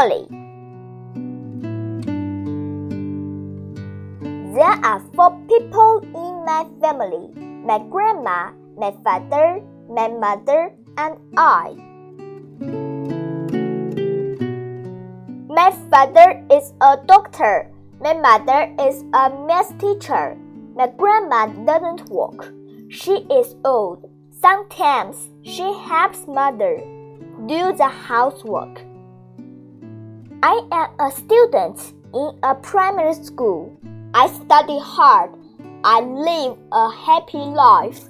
family. There are four people in my family my grandma, my father, my mother, and I. My father is a doctor. My mother is a math teacher. My grandma doesn't work. She is old. Sometimes she helps mother do the housework. I am a student in a primary school. I study hard. I live a happy life.